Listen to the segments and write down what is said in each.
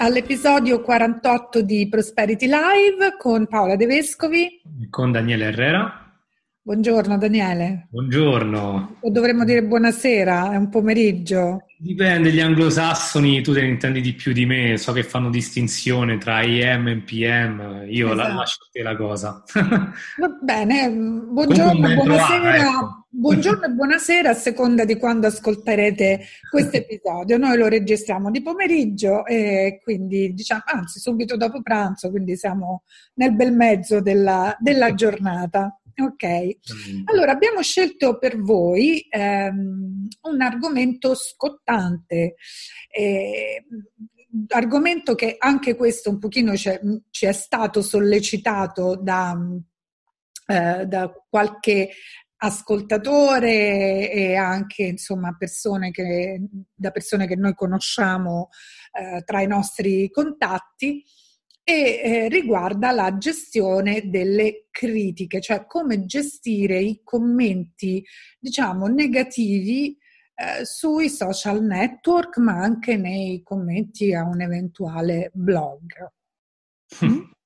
All'episodio 48 di Prosperity Live con Paola De Vescovi. Con Daniele Herrera. Buongiorno Daniele. Buongiorno. O dovremmo dire buonasera, è un pomeriggio. Dipende, gli anglosassoni tu te ne intendi di più di me, so che fanno distinzione tra AM e PM, io esatto. la lascio a te la cosa. Va bene, buongiorno, buonasera, ecco. buongiorno e buonasera a seconda di quando ascolterete questo episodio. Noi lo registriamo di pomeriggio e quindi diciamo, anzi subito dopo pranzo, quindi siamo nel bel mezzo della, della giornata. Ok, allora abbiamo scelto per voi ehm, un argomento scottante, eh, argomento che anche questo un pochino ci è stato sollecitato da, eh, da qualche ascoltatore e anche insomma persone che, da persone che noi conosciamo eh, tra i nostri contatti e eh, riguarda la gestione delle critiche, cioè come gestire i commenti, diciamo, negativi eh, sui social network, ma anche nei commenti a un eventuale blog.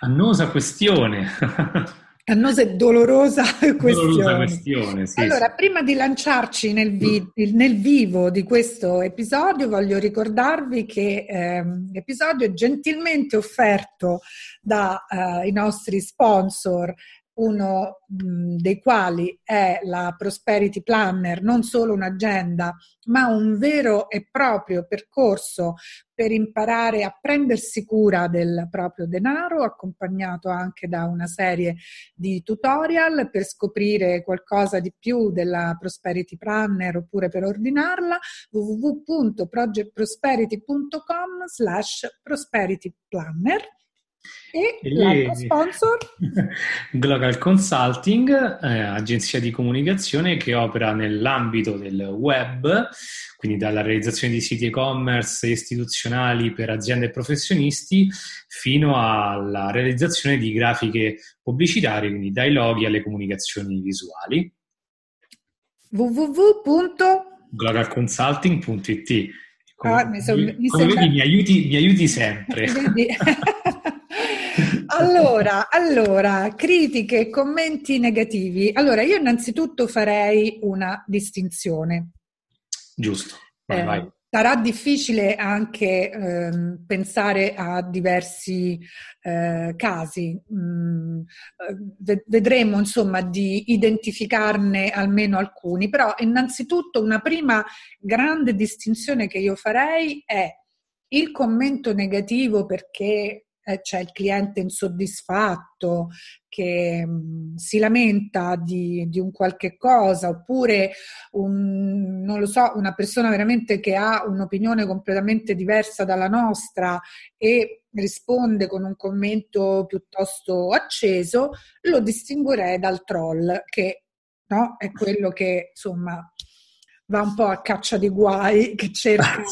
Annosa questione. annosa e dolorosa questione. Dolorosa questione sì, allora, sì. prima di lanciarci nel, vi- nel, vivo di questo episodio, voglio ricordarvi che ehm, l'episodio è gentilmente offerto dai eh, nostri sponsor uno dei quali è la Prosperity Planner, non solo un'agenda, ma un vero e proprio percorso per imparare a prendersi cura del proprio denaro, accompagnato anche da una serie di tutorial per scoprire qualcosa di più della Prosperity Planner oppure per ordinarla, www.projectprosperity.com slash prosperity planner e, e l'altro sponsor? Global Consulting, eh, agenzia di comunicazione che opera nell'ambito del web, quindi dalla realizzazione di siti e-commerce istituzionali per aziende e professionisti fino alla realizzazione di grafiche pubblicitarie, quindi dai loghi alle comunicazioni visuali. www.globalconsulting.it come, ah, mi, son, mi, sembra... vedi, mi aiuti, mi aiuti sempre. allora, allora, critiche e commenti negativi. Allora, io innanzitutto farei una distinzione. Giusto, vai, eh, vai. Sarà difficile anche ehm, pensare a diversi eh, casi. Mm, eh, vedremo insomma di identificarne almeno alcuni, però innanzitutto una prima grande distinzione che io farei è il commento negativo perché eh, c'è il cliente insoddisfatto che mh, mm, si lamenta di, di, un qualche cosa, oppure un, non lo so, una persona veramente che ha un'opinione completamente diversa dalla nostra e risponde con un commento piuttosto acceso, lo distinguerei dal troll, che no, è quello che insomma va un po' a caccia di guai, che cerca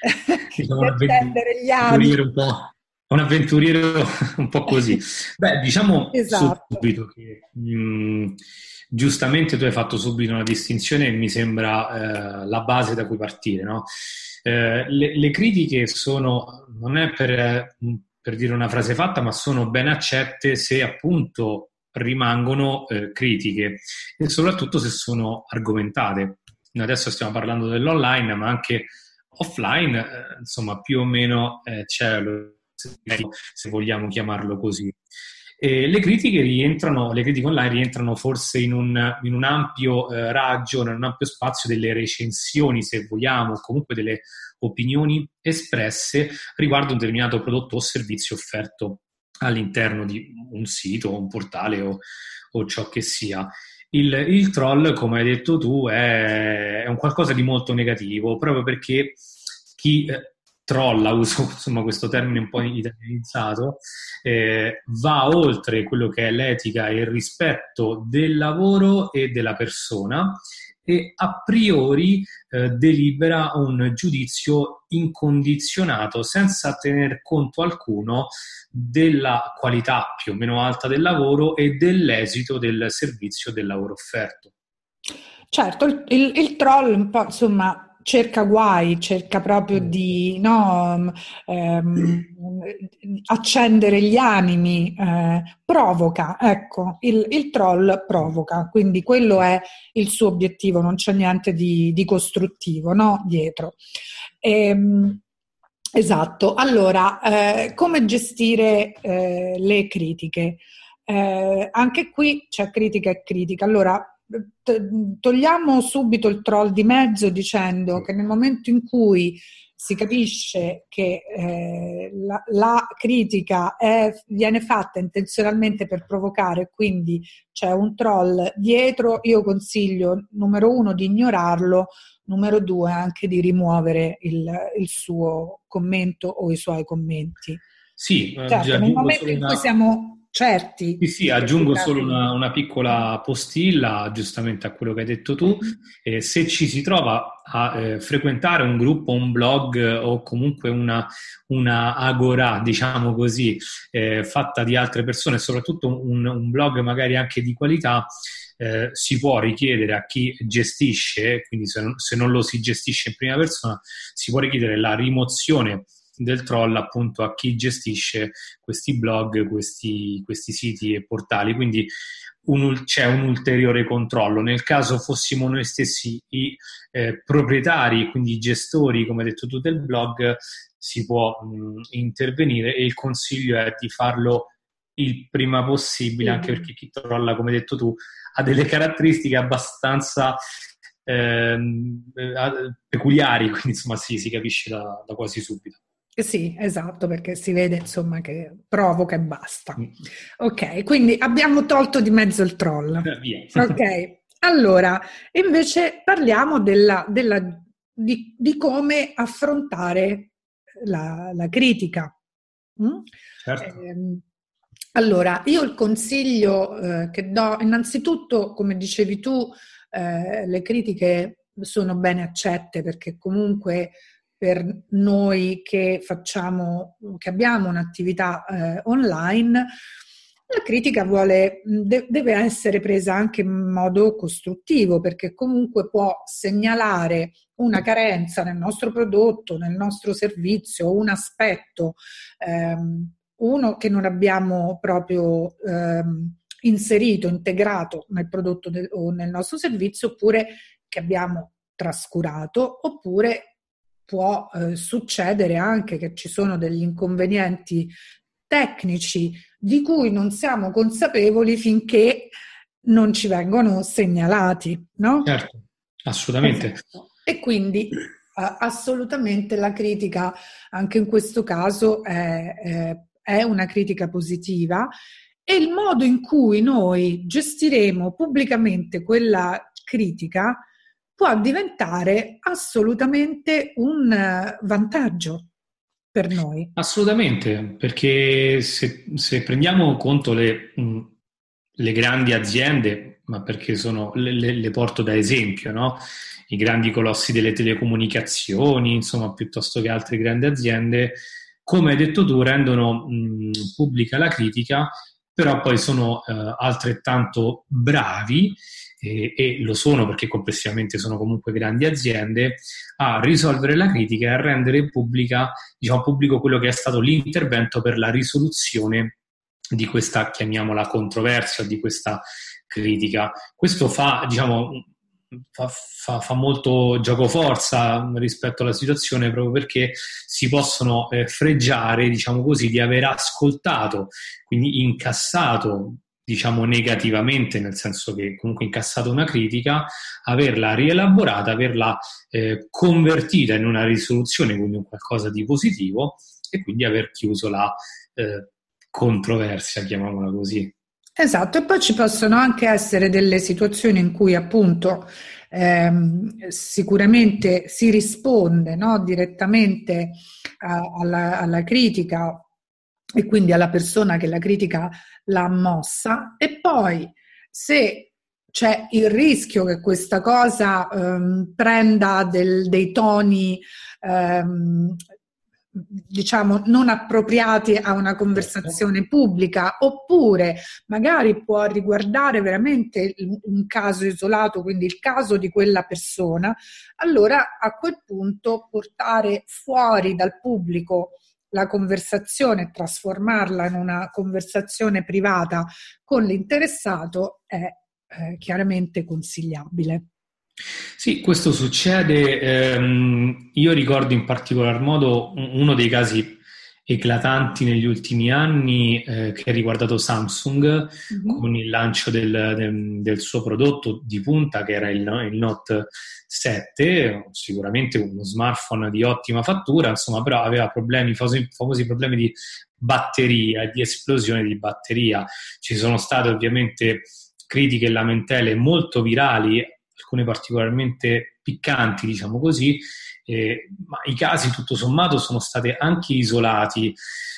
di attendere gli. Un po' un avventuriero un po' così. Beh, diciamo esatto. subito che mh, mm, giustamente tu hai fatto subito una distinzione e mi sembra eh, la base da cui partire. No? Eh, le, le, critiche sono, non è per, per, dire una frase fatta, ma sono ben accette se appunto rimangono eh, critiche e soprattutto se sono argomentate. adesso stiamo parlando dell'online, ma anche offline, eh, insomma, più o meno eh, c'è lo se vogliamo chiamarlo così. E le critiche rientrano, le critiche online rientrano forse in un, in un ampio eh, raggio, in un ampio spazio delle recensioni, se vogliamo, o comunque delle opinioni espresse riguardo un determinato prodotto o servizio offerto all'interno di un sito, un portale o, o ciò che sia. Il, il, troll, come hai detto tu, è, è, un qualcosa di molto negativo, proprio perché chi eh, trolla, uso insomma, questo termine un po' italianizzato, eh, va oltre quello che è l'etica e il rispetto del lavoro e della persona e a priori eh, delibera un giudizio incondizionato senza tener conto alcuno della qualità più o meno alta del lavoro e dell'esito del servizio del lavoro offerto. Certo, il, il, troll un po' insomma cerca guai, cerca proprio mm. di no, ehm, accendere gli animi, eh, provoca, ecco, il, il, troll provoca, quindi quello è il suo obiettivo, non c'è niente di, di costruttivo no? dietro. Ehm, esatto, allora, eh, come gestire eh, le critiche? Eh, anche qui c'è critica e critica. Allora, togliamo subito il troll di mezzo dicendo che nel momento in cui si capisce che eh, la, la, critica è, viene fatta intenzionalmente per provocare, quindi c'è un troll dietro, io consiglio numero uno di ignorarlo, numero due anche di rimuovere il, il suo commento o i suoi commenti. Sì, certo, nel momento in cui siamo certi. Sì, sì, aggiungo solo una, una, piccola postilla, giustamente a quello che hai detto tu. Eh, se ci si trova a eh, frequentare un gruppo, un blog o comunque una, una agora, diciamo così, eh, fatta di altre persone, soprattutto un, un blog magari anche di qualità, eh, si può richiedere a chi gestisce, quindi se non, se non, lo si gestisce in prima persona, si può richiedere la rimozione del troll appunto a chi gestisce questi blog, questi, questi siti e portali. Quindi un, c'è un ulteriore controllo. Nel caso fossimo noi stessi i eh, proprietari, quindi i gestori, come hai detto tu, del blog, si può mh, intervenire e il consiglio è di farlo il prima possibile, anche perché chi trolla, come hai detto tu, ha delle caratteristiche abbastanza ehm, eh, peculiari, quindi insomma sì, si capisce da, da quasi subito. Sì, esatto, perché si vede insomma che provoca e basta. Mm. Ok, quindi abbiamo tolto di mezzo il troll. Eh, ok, allora invece parliamo della, della, di, di, come affrontare la, la critica. Mm? Certo. Eh, allora, io il consiglio eh, che do, innanzitutto, come dicevi tu, eh, le critiche sono bene accette perché comunque per noi che facciamo, che abbiamo un'attività eh, online, la critica vuole, de- deve essere presa anche in modo costruttivo perché comunque può segnalare una carenza nel nostro prodotto, nel nostro servizio, un aspetto, ehm, uno che non abbiamo proprio ehm, inserito, integrato nel prodotto de- o nel nostro servizio oppure che abbiamo trascurato oppure può eh, succedere anche che ci sono degli inconvenienti tecnici di cui non siamo consapevoli finché non ci vengono segnalati, no? Certo, assolutamente. Esatto. E quindi eh, assolutamente la critica, anche in questo caso, è, è, è una critica positiva e il modo in cui noi gestiremo pubblicamente quella critica può diventare assolutamente un eh, vantaggio per noi. Assolutamente, perché se, se prendiamo conto le, le, grandi aziende, ma perché sono, le, le porto da esempio, no? i grandi colossi delle telecomunicazioni, insomma, piuttosto che altre grandi aziende, come hai detto tu, rendono mh, pubblica la critica, però poi sono eh, altrettanto bravi e, e, lo sono perché complessivamente sono comunque grandi aziende, a risolvere la critica e a rendere pubblica, diciamo, pubblico quello che è stato l'intervento per la risoluzione di questa, chiamiamola, controversia, di questa critica. Questo fa, diciamo, fa, fa, fa, molto gioco forza rispetto alla situazione proprio perché si possono eh, freggiare, diciamo così, di aver ascoltato, quindi incassato diciamo negativamente, nel senso che comunque incassato una critica, averla rielaborata, averla eh, convertita in una risoluzione, quindi in qualcosa di positivo e quindi aver chiuso la eh, controversia, chiamiamola così. Esatto, e poi ci possono anche essere delle situazioni in cui appunto ehm, sicuramente si risponde no, direttamente a, alla, alla critica e quindi alla persona che la critica l'ha mossa. E poi se c'è il rischio che questa cosa ehm, prenda del, dei toni ehm, diciamo non appropriati a una conversazione pubblica oppure magari può riguardare veramente un caso isolato, quindi il caso di quella persona, allora a quel punto portare fuori dal pubblico la conversazione, trasformarla in una conversazione privata con l'interessato è eh, chiaramente consigliabile. Sì, questo succede. Ehm, io ricordo in particolar modo uno dei casi eclatanti negli ultimi anni eh, che ha riguardato Samsung mm-hmm. con il lancio del, del, del, suo prodotto di punta che era il, il, Note 7, sicuramente uno smartphone di ottima fattura, insomma, però aveva problemi, famosi, famosi problemi di batteria, di esplosione di batteria. Ci sono state ovviamente critiche e lamentele molto virali alcune particolarmente piccanti, diciamo così, eh, ma i casi tutto sommato sono stati anche isolati.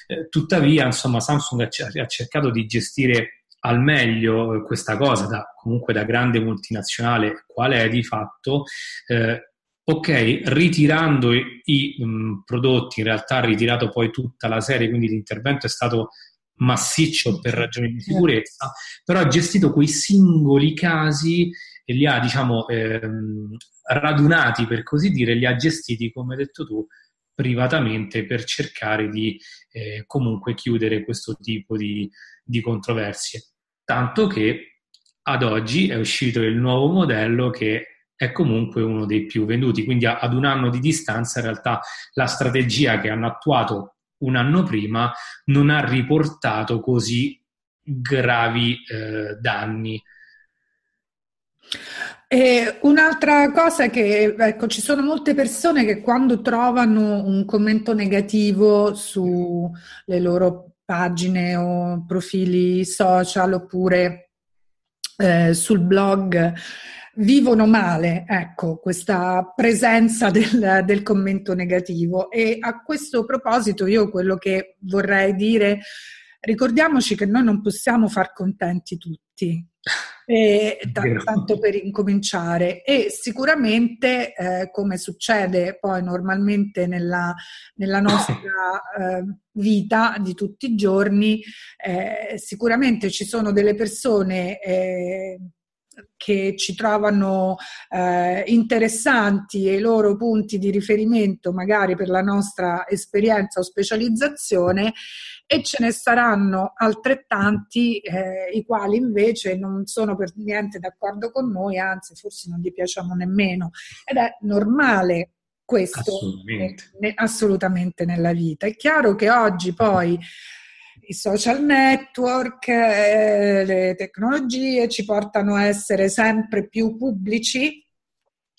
Eh, tuttavia, insomma, Samsung ha, cercato di gestire al meglio eh, questa cosa, da, comunque da grande multinazionale, quale è di fatto. Eh, ok, ritirando i, i mh, prodotti, in realtà ha ritirato poi tutta la serie, quindi l'intervento è stato massiccio per ragioni di sicurezza, però ha gestito quei singoli casi e li ha, diciamo, ehm, radunati, per così dire, li ha gestiti, come hai detto tu, privatamente per cercare di eh, comunque chiudere questo tipo di, di controversie. Tanto che ad oggi è uscito il nuovo modello che è comunque uno dei più venduti, quindi ad un anno di distanza in realtà la strategia che hanno attuato un anno prima non ha riportato così gravi eh, danni e un'altra cosa che ecco, ci sono molte persone che quando trovano un commento negativo sulle loro pagine o profili social oppure eh, sul blog vivono male ecco, questa presenza del, del commento negativo. E a questo proposito io quello che vorrei dire ricordiamoci che noi non possiamo far contenti tutti eh, t- tanto per incominciare. E sicuramente eh, come succede poi normalmente nella, nella nostra eh, vita di tutti i giorni eh, sicuramente ci sono delle persone eh, che ci trovano eh, interessanti e i loro punti di riferimento magari per la nostra esperienza o specializzazione e ce ne saranno altrettanti eh, i quali invece non sono per niente d'accordo con noi, anzi forse non gli piacciamo nemmeno ed è normale questo assolutamente. Ne, assolutamente nella vita. È chiaro che oggi poi i social network, eh, le tecnologie ci portano a essere sempre più pubblici.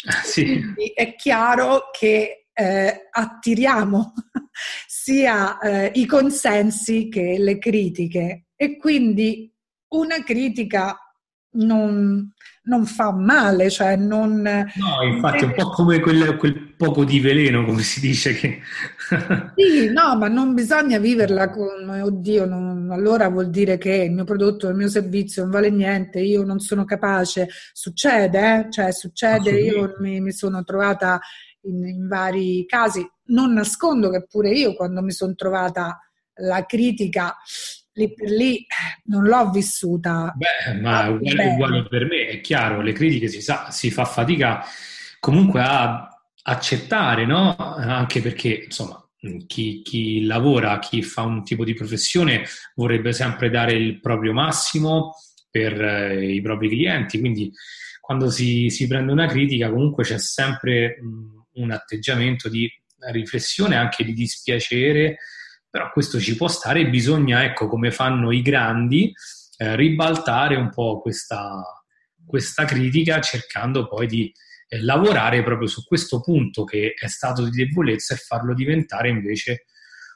Ah, sì. Quindi è chiaro che eh, attiriamo sia eh, i consensi che le critiche e quindi una critica non, non fa male, cioè non... No, infatti è un po' come quel, quel poco di veleno, come si dice che... sì, no, ma non bisogna viverla con, oddio, non, allora vuol dire che il mio prodotto, il mio servizio non vale niente, io non sono capace. Succede, eh? cioè succede, io mi, mi sono trovata in, in vari casi, non nascondo che pure io quando mi sono trovata la critica lì per lì non l'ho vissuta. Beh, ma uguale, uguale, per me, è chiaro, le critiche si, sa, si fa fatica comunque a accettare, no? Anche perché, insomma, chi, chi, lavora, chi fa un tipo di professione vorrebbe sempre dare il proprio massimo per eh, i propri clienti, quindi quando si, si prende una critica comunque c'è sempre mh, un atteggiamento di riflessione, anche di dispiacere, però questo ci può stare e bisogna, ecco, come fanno i grandi, eh, ribaltare un po' questa, questa critica cercando poi di eh, lavorare proprio su questo punto che è stato di debolezza e farlo diventare invece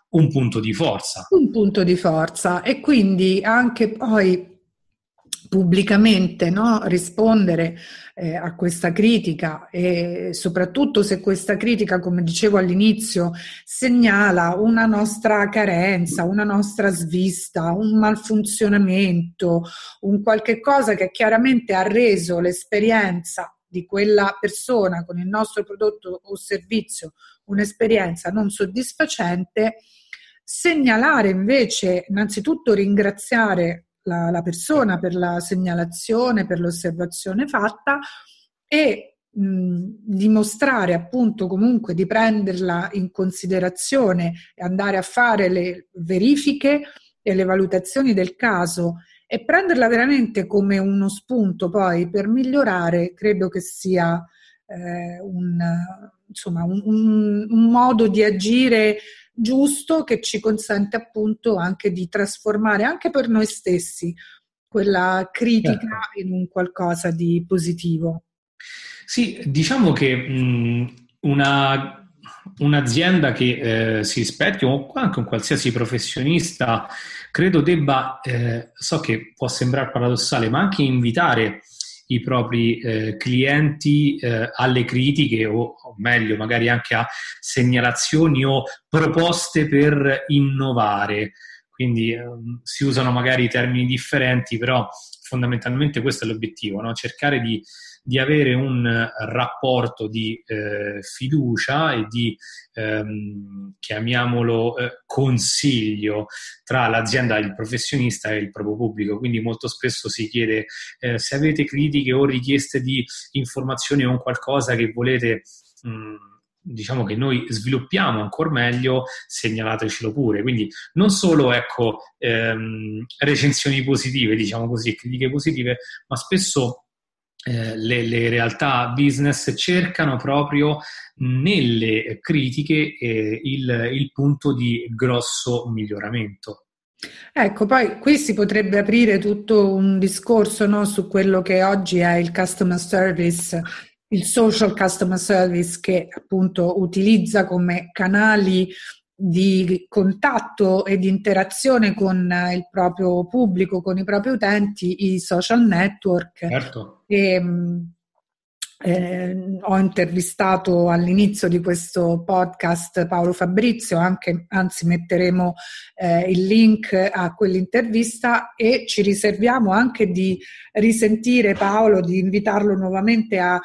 un punto di forza. Un punto di forza e quindi anche poi pubblicamente no? rispondere eh, a questa critica e soprattutto se questa critica, come dicevo all'inizio, segnala una nostra carenza, una nostra svista, un malfunzionamento, un qualche cosa che chiaramente ha reso l'esperienza di quella persona con il nostro prodotto o servizio un'esperienza non soddisfacente, segnalare invece, innanzitutto ringraziare la, la persona per la segnalazione, per l'osservazione fatta e dimostrare appunto comunque di prenderla in considerazione e andare a fare le verifiche e le valutazioni del caso e prenderla veramente come uno spunto poi per migliorare, credo che sia eh, un, insomma, un, un, un modo di agire giusto che ci consente appunto anche di trasformare anche per noi stessi quella critica certo. in un qualcosa di positivo. Sì, diciamo che mh, una, un'azienda che eh, si rispetti o anche un qualsiasi professionista credo debba, eh, so che può sembrare paradossale, ma anche invitare i propri eh, clienti eh, alle critiche o, o, meglio magari anche a segnalazioni o proposte per innovare. Quindi ehm, si usano magari termini differenti, però fondamentalmente questo è l'obiettivo, no? cercare di di avere un rapporto di eh, fiducia e di, ehm, chiamiamolo, eh, consiglio tra l'azienda, il professionista e il proprio pubblico. Quindi molto spesso si chiede eh, se avete critiche o richieste di informazioni o un qualcosa che volete... Mh, diciamo che noi sviluppiamo ancora meglio, segnalatecelo pure. Quindi non solo ecco, ehm, recensioni positive, diciamo così, critiche positive, ma spesso eh, le, le, realtà business cercano proprio nelle critiche eh, il, il punto di grosso miglioramento. Ecco, poi qui si potrebbe aprire tutto un discorso no, su quello che oggi è il customer service, il social customer service che appunto utilizza come canali di contatto e di interazione con il proprio pubblico, con i propri utenti, i social network. Certo. E, eh, ho intervistato all'inizio di questo podcast Paolo Fabrizio, anche, anzi metteremo eh, il link a quell'intervista e ci riserviamo anche di risentire Paolo, di invitarlo nuovamente a,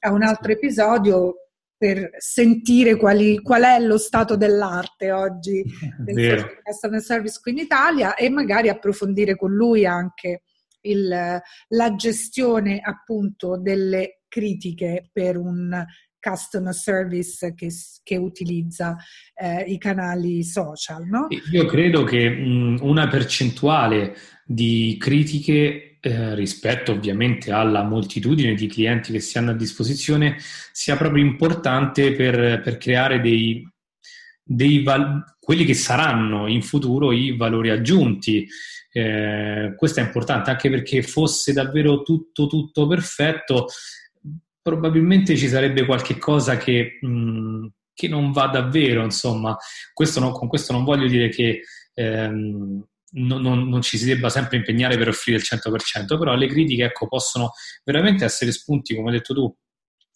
a un altro episodio per sentire quali, qual è lo stato dell'arte oggi del customer service qui in Italia e magari approfondire con lui anche il, la gestione appunto delle critiche per un customer service che, che utilizza eh, i canali social. No? Io credo che mh, una percentuale di critiche eh, rispetto ovviamente alla moltitudine di clienti che si hanno a disposizione sia proprio importante per, per creare dei, dei val- quelli che saranno in futuro i valori aggiunti. Eh, questo è importante anche perché fosse davvero tutto, tutto perfetto, probabilmente ci sarebbe qualche cosa che, mh, che non va davvero, insomma. Questo no, con questo non voglio dire che ehm, non, non, non, ci si debba sempre impegnare per offrire il 100%, però le critiche ecco, possono veramente essere spunti, come hai detto tu,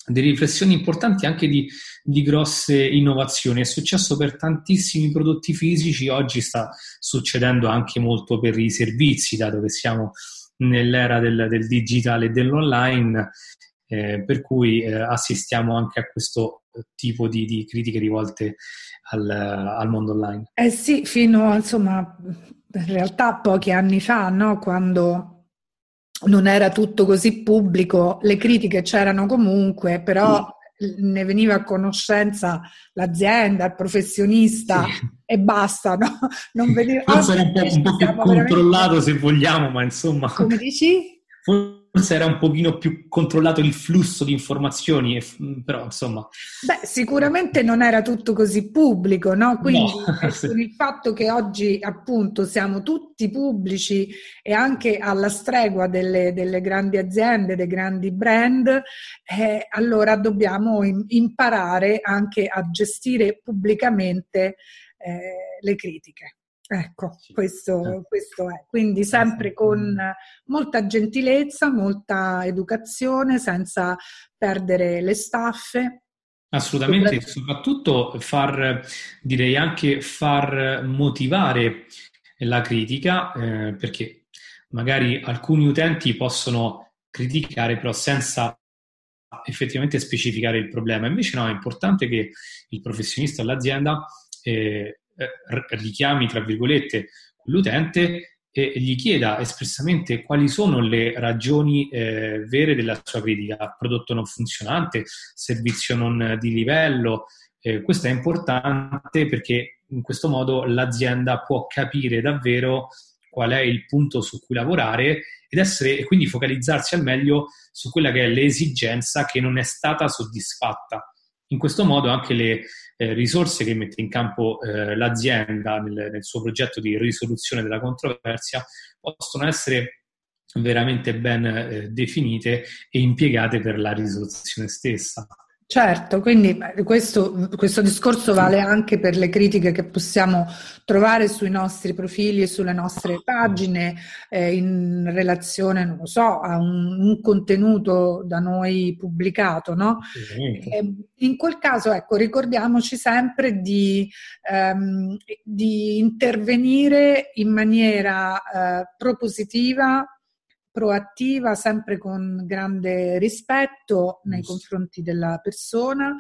di riflessioni importanti anche di, di, grosse innovazioni. È successo per tantissimi prodotti fisici, oggi sta succedendo anche molto per i servizi, dato che siamo nell'era del, del digitale e dell'online, eh, per cui eh, assistiamo anche a questo tipo di, di critiche rivolte al, al, mondo online. Eh sì, fino insomma in realtà pochi anni fa, no? quando non era tutto così pubblico, le critiche c'erano comunque, però mm. ne veniva a conoscenza l'azienda, il professionista sì. e basta, no? Non veniva... Forse era un po', un po più controllato veramente... se vogliamo, ma insomma... Come dici? forse era un pochino più controllato il flusso di informazioni, però insomma... Beh, sicuramente non era tutto così pubblico, no? Quindi no. con il fatto che oggi appunto siamo tutti pubblici e anche alla stregua delle, delle grandi aziende, dei grandi brand, eh, allora dobbiamo imparare anche a gestire pubblicamente eh, le critiche. Ecco, questo, eh. questo, è. Quindi sempre con molta gentilezza, molta educazione, senza perdere le staffe. Assolutamente, soprattutto far, direi anche far motivare la critica, eh, perché magari alcuni utenti possono criticare però senza effettivamente specificare il problema. Invece no, è importante che il professionista dell'azienda eh, eh, richiami, tra virgolette, l'utente e gli chieda espressamente quali sono le ragioni eh, vere della sua critica, prodotto non funzionante, servizio non di livello. Eh, questo è importante perché in questo modo l'azienda può capire davvero qual è il punto su cui lavorare ed essere, e quindi focalizzarsi al meglio su quella che è l'esigenza che non è stata soddisfatta. In questo modo anche le eh, risorse che mette in campo eh, l'azienda nel, nel, suo progetto di risoluzione della controversia possono essere veramente ben eh, definite e impiegate per la risoluzione stessa. Certo, quindi questo, questo, discorso vale anche per le critiche che possiamo trovare sui nostri profili e sulle nostre pagine eh, in relazione, non lo so, a un, un contenuto da noi pubblicato, no? Eh, in quel caso, ecco, ricordiamoci sempre di, ehm, di intervenire in maniera eh, propositiva proattiva, sempre con grande rispetto nei confronti della persona,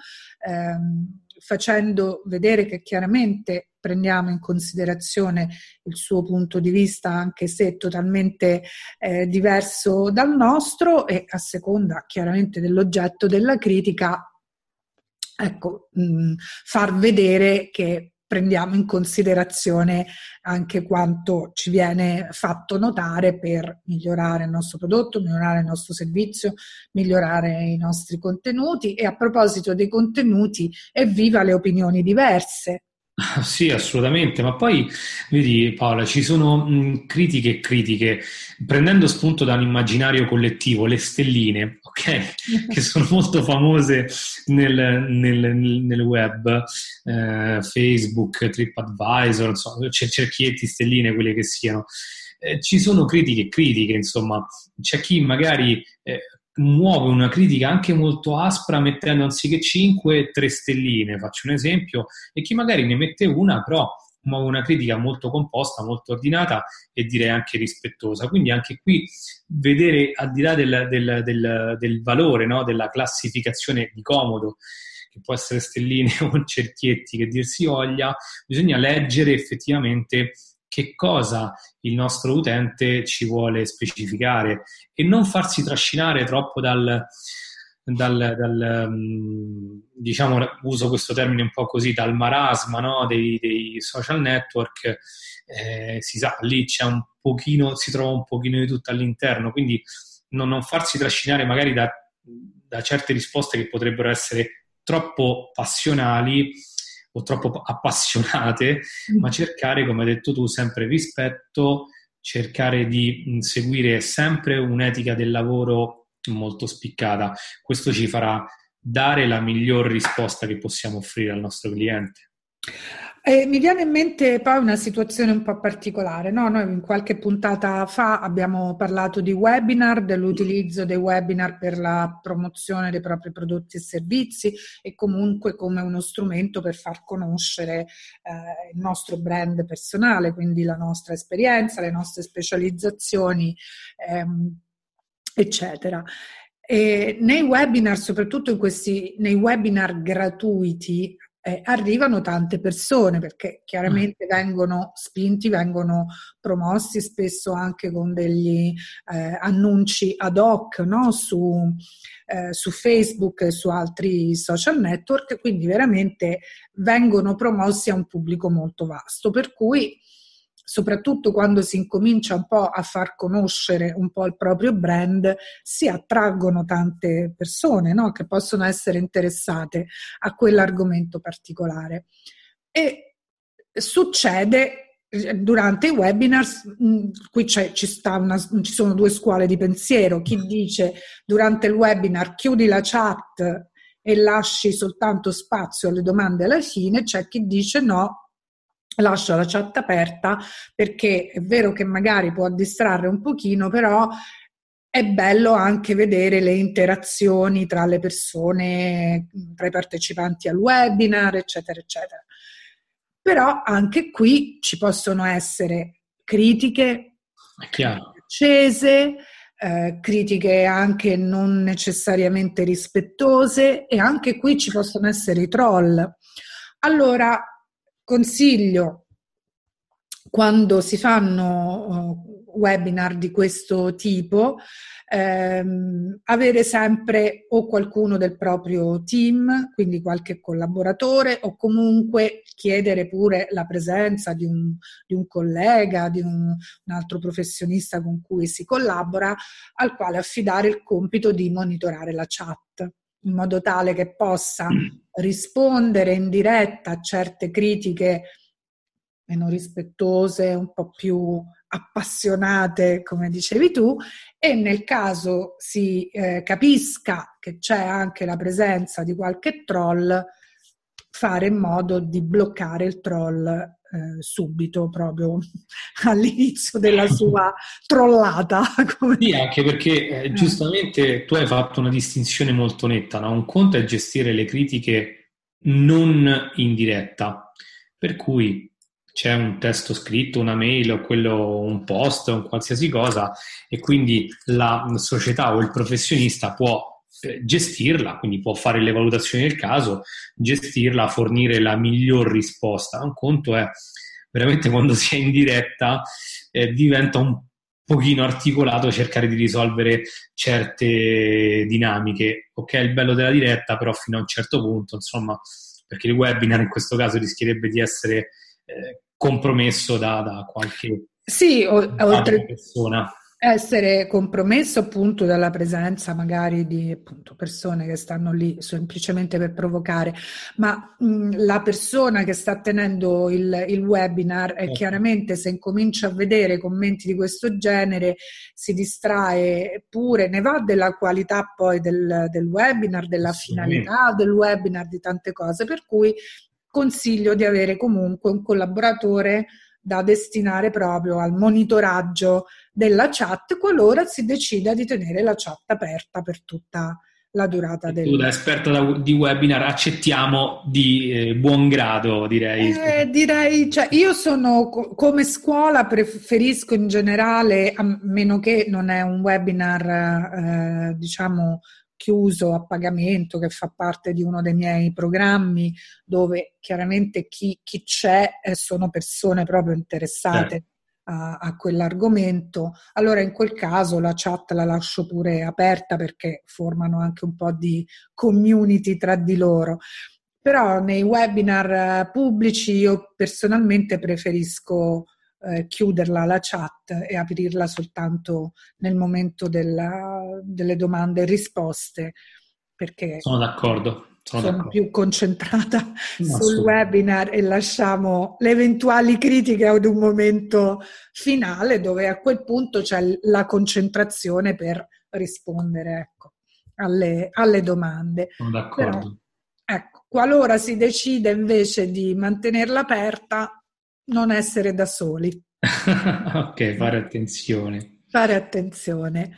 ehm, facendo vedere che chiaramente prendiamo in considerazione il suo punto di vista, anche se totalmente eh, diverso dal nostro, e a seconda chiaramente dell'oggetto della critica, ecco, mh, far vedere che prendiamo in considerazione anche quanto ci viene fatto notare per migliorare il nostro prodotto, migliorare il nostro servizio, migliorare i nostri contenuti. E a proposito dei contenuti, evviva le opinioni diverse. Sì, assolutamente, ma poi vedi Paola, ci sono mh, critiche e critiche, prendendo spunto da un immaginario collettivo, le stelline, ok? che sono molto famose nel, nel, nel web, eh, Facebook, TripAdvisor, insomma, cerchietti, stelline, quelle che siano. Eh, ci sono critiche e critiche, insomma, c'è chi magari eh, muove una critica anche molto aspra mettendo anziché 5 3 stelline, faccio un esempio, e chi magari ne mette una però muove una critica molto composta, molto ordinata e direi anche rispettosa. Quindi anche qui vedere al di là del, del, del, del valore, no? della classificazione di comodo, che può essere stelline o cerchietti, che dir si voglia, bisogna leggere effettivamente che cosa il nostro utente ci vuole specificare e non farsi trascinare troppo dal, dal, dal mm, diciamo, uso questo termine un po' così, dal marasma no? dei, dei, social network, eh, si sa, lì c'è un pochino, si trova un pochino di tutto all'interno, quindi non, non farsi trascinare magari da, da certe risposte che potrebbero essere troppo passionali o troppo appassionate, ma mm. cercare, come hai detto tu, sempre rispetto, cercare di seguire sempre un'etica del lavoro molto spiccata. Questo ci farà dare la miglior risposta che possiamo offrire al nostro cliente. Eh, mi viene in mente poi una situazione un po' particolare. No? Noi in qualche puntata fa abbiamo parlato di webinar, dell'utilizzo dei webinar per la promozione dei propri prodotti e servizi e comunque come uno strumento per far conoscere eh, il nostro brand personale, quindi la nostra esperienza, le nostre specializzazioni, ehm, eccetera. E nei webinar, soprattutto in questi, nei webinar gratuiti, eh, arrivano tante persone perché chiaramente mm. vengono spinti, vengono promossi spesso anche con degli eh, annunci ad hoc no? su, eh, su Facebook e su altri social network, quindi veramente vengono promossi a un pubblico molto vasto, per cui soprattutto quando si incomincia un po' a far conoscere un po' il proprio brand, si attraggono tante persone no? che possono essere interessate a quell'argomento particolare. E succede durante i webinar, qui ci, una, ci, sono due scuole di pensiero, chi dice durante il webinar chiudi la chat e lasci soltanto spazio alle domande alla fine, c'è chi dice no, lascia la chat aperta perché è vero che magari può distrarre un pochino, però è bello anche vedere le interazioni tra le persone, tra i partecipanti al webinar, eccetera, eccetera. Però anche qui ci possono essere critiche accese, eh, critiche anche non necessariamente rispettose e anche qui ci possono essere i troll. Allora, consiglio quando si fanno uh, webinar di questo tipo ehm, avere sempre o qualcuno del proprio team, quindi qualche collaboratore o comunque chiedere pure la presenza di un, di un collega, di un, un altro professionista con cui si collabora, al quale affidare il compito di monitorare la chat in modo tale che possa rispondere in diretta a certe critiche meno rispettose, un po' più appassionate, come dicevi tu, e nel caso si eh, capisca che c'è anche la presenza di qualche troll, fare in modo di bloccare il troll eh, subito, proprio all'inizio della sua trollata. Sì, anche perché eh, eh, giustamente tu hai fatto una distinzione molto netta, no? un conto è gestire le critiche non in diretta, per cui c'è un testo scritto, una mail o quello, un post, un qualsiasi cosa e quindi la società o il professionista può gestirla, quindi può fare le valutazioni del caso, gestirla, fornire la miglior risposta. Un conto è veramente quando si è in diretta eh, diventa un pochino articolato cercare di risolvere certe dinamiche. Ok, il bello della diretta, però fino a un certo punto, insomma, perché il webinar in questo caso rischierebbe di essere eh, compromesso da, da qualche sì, oltre, persona essere compromesso appunto dalla presenza magari di appunto, persone che stanno lì semplicemente per provocare, ma mh, la persona che sta tenendo il, il webinar eh. chiaramente se incomincia a vedere commenti di questo genere si distrae pure, ne va della qualità poi del, del webinar, della sì. finalità del webinar, di tante cose, per cui consiglio di avere comunque un collaboratore da destinare proprio al monitoraggio della chat qualora si decida di tenere la chat aperta per tutta la durata del... Tu da esperta di webinar accettiamo di eh, buon grado, direi. Eh, direi, cioè io sono come scuola preferisco in generale, a meno che non è un webinar, eh, diciamo, chiuso a pagamento che fa parte di uno dei miei programmi dove chiaramente chi, chi c'è eh, sono persone proprio interessate eh. a, a, quell'argomento, allora in quel caso la chat la lascio pure aperta perché formano anche un po' di community tra di loro. Però nei webinar eh, pubblici io personalmente preferisco eh, chiuderla la chat e aprirla soltanto nel momento della, delle domande e risposte perché sono d'accordo sono, sono più concentrata no, sul webinar e lasciamo le eventuali critiche ad un momento finale dove a quel punto c'è la concentrazione per rispondere ecco, alle, alle, domande. Sono d'accordo. Però, ecco, qualora si decide invece di mantenerla aperta, non essere da soli. ok, fare attenzione. Fare attenzione.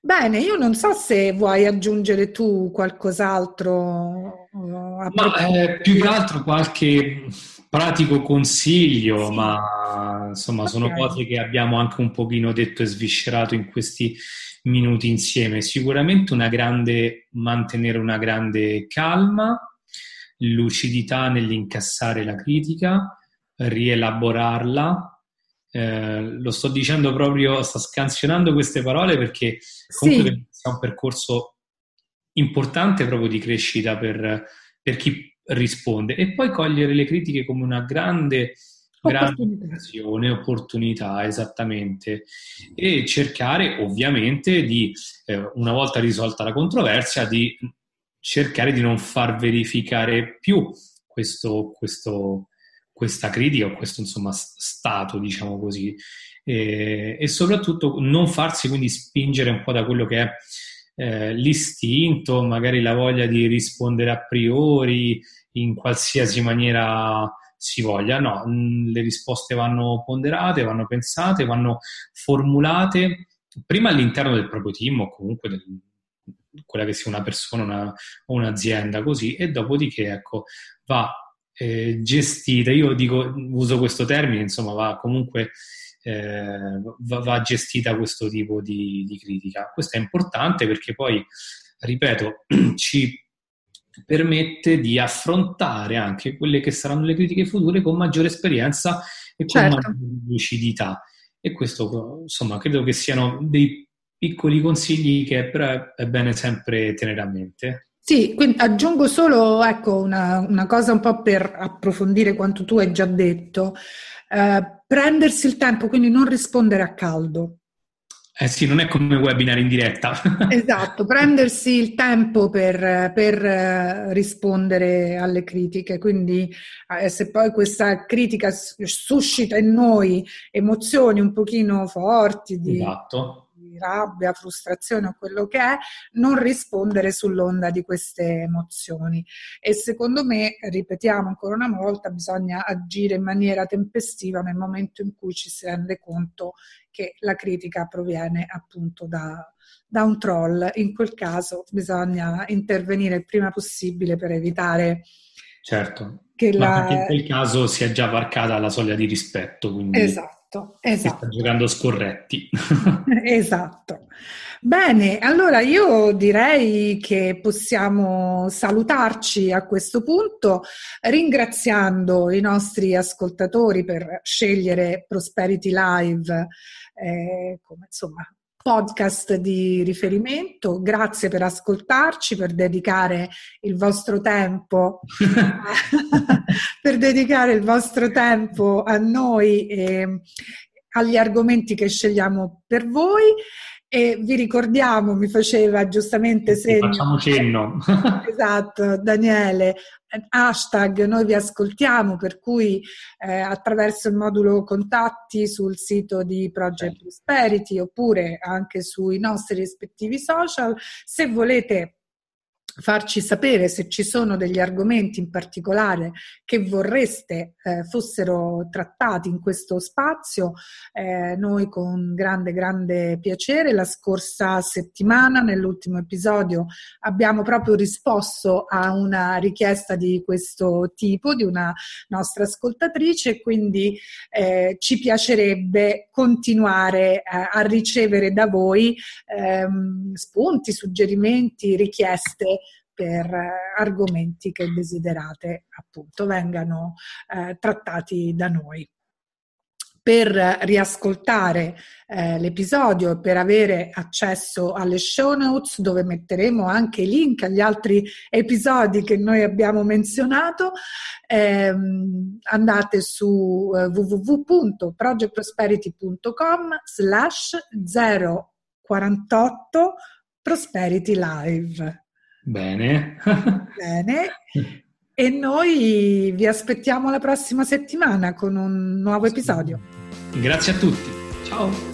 Bene, io non so se vuoi aggiungere tu qualcos'altro. Uh, ma eh, più che altro qualche pratico consiglio, sì. ma insomma okay. sono cose che abbiamo anche un pochino detto e sviscerato in questi minuti insieme. Sicuramente una grande, mantenere una grande calma, lucidità nell'incassare la critica, rielaborarla. Eh, lo sto dicendo proprio, sto scansionando queste parole perché comunque sì. è un percorso importante proprio di crescita per, per chi risponde e poi cogliere le critiche come una grande grande occasione, opportunità, esattamente, e cercare ovviamente di, eh, una volta risolta la controversia, di cercare di non far verificare più questo, questo, questa critica o questo insomma stato, diciamo così, e, e, soprattutto non farsi quindi spingere un po' da quello che è eh, l'istinto, magari la voglia di rispondere a priori in qualsiasi maniera si voglia, no, le risposte vanno ponderate, vanno pensate, vanno formulate prima all'interno del proprio team o comunque del, quella che sia una persona una, o un'azienda così e dopodiché ecco va eh, gestita, io dico, uso questo termine, insomma va comunque eh, va, va, gestita questo tipo di, di critica. Questo è importante perché poi, ripeto, ci permette di affrontare anche quelle che saranno le critiche future con maggiore esperienza e con certo. maggiore lucidità. E questo, insomma, credo che siano dei piccoli consigli che però è bene sempre tenere a mente. Sì, quindi aggiungo solo ecco, una, una, cosa un po' per approfondire quanto tu hai già detto. Eh, prendersi il tempo, quindi non rispondere a caldo. Eh sì, non è come webinar in diretta. esatto, prendersi il tempo per, per eh, rispondere alle critiche, quindi eh, se poi questa critica suscita in noi emozioni un pochino forti di, esatto rabbia, frustrazione o quello che è, non rispondere sull'onda di queste emozioni. E secondo me, ripetiamo ancora una volta, bisogna agire in maniera tempestiva nel momento in cui ci si rende conto che la critica proviene appunto da, da un troll. In quel caso bisogna intervenire il prima possibile per evitare Certo, che la... in quel caso si è già varcata la soglia di rispetto. Quindi... Esatto Esatto, esatto. Sta giocando scorretti. esatto. Bene, allora io direi che possiamo salutarci a questo punto ringraziando i nostri ascoltatori per scegliere Prosperity Live eh, come insomma podcast di riferimento. Grazie per ascoltarci, per dedicare il vostro tempo, per dedicare il vostro tempo a noi e agli argomenti che scegliamo per voi. E vi ricordiamo, mi faceva giustamente segno. Facciamo cenno. esatto, Daniele, hashtag noi vi ascoltiamo, per cui eh, attraverso il modulo contatti sul sito di Project Prosperity oppure anche sui nostri rispettivi social. Se volete farci sapere se ci sono degli argomenti in particolare che vorreste eh, fossero trattati in questo spazio, eh, noi con grande, grande piacere. La scorsa settimana, nell'ultimo episodio, abbiamo proprio risposto a una richiesta di questo tipo, di una nostra ascoltatrice, quindi eh, ci piacerebbe continuare eh, a ricevere da voi ehm, spunti, suggerimenti, richieste per eh, argomenti che desiderate appunto vengano eh, trattati da noi. Per riascoltare eh, l'episodio e per avere accesso alle show notes dove metteremo anche i link agli altri episodi che noi abbiamo menzionato, ehm, andate su eh, www.projectprosperity.com slash 048 Prosperity Live. Bene. Bene. E noi vi aspettiamo la prossima settimana con un nuovo episodio. Grazie a tutti. Ciao.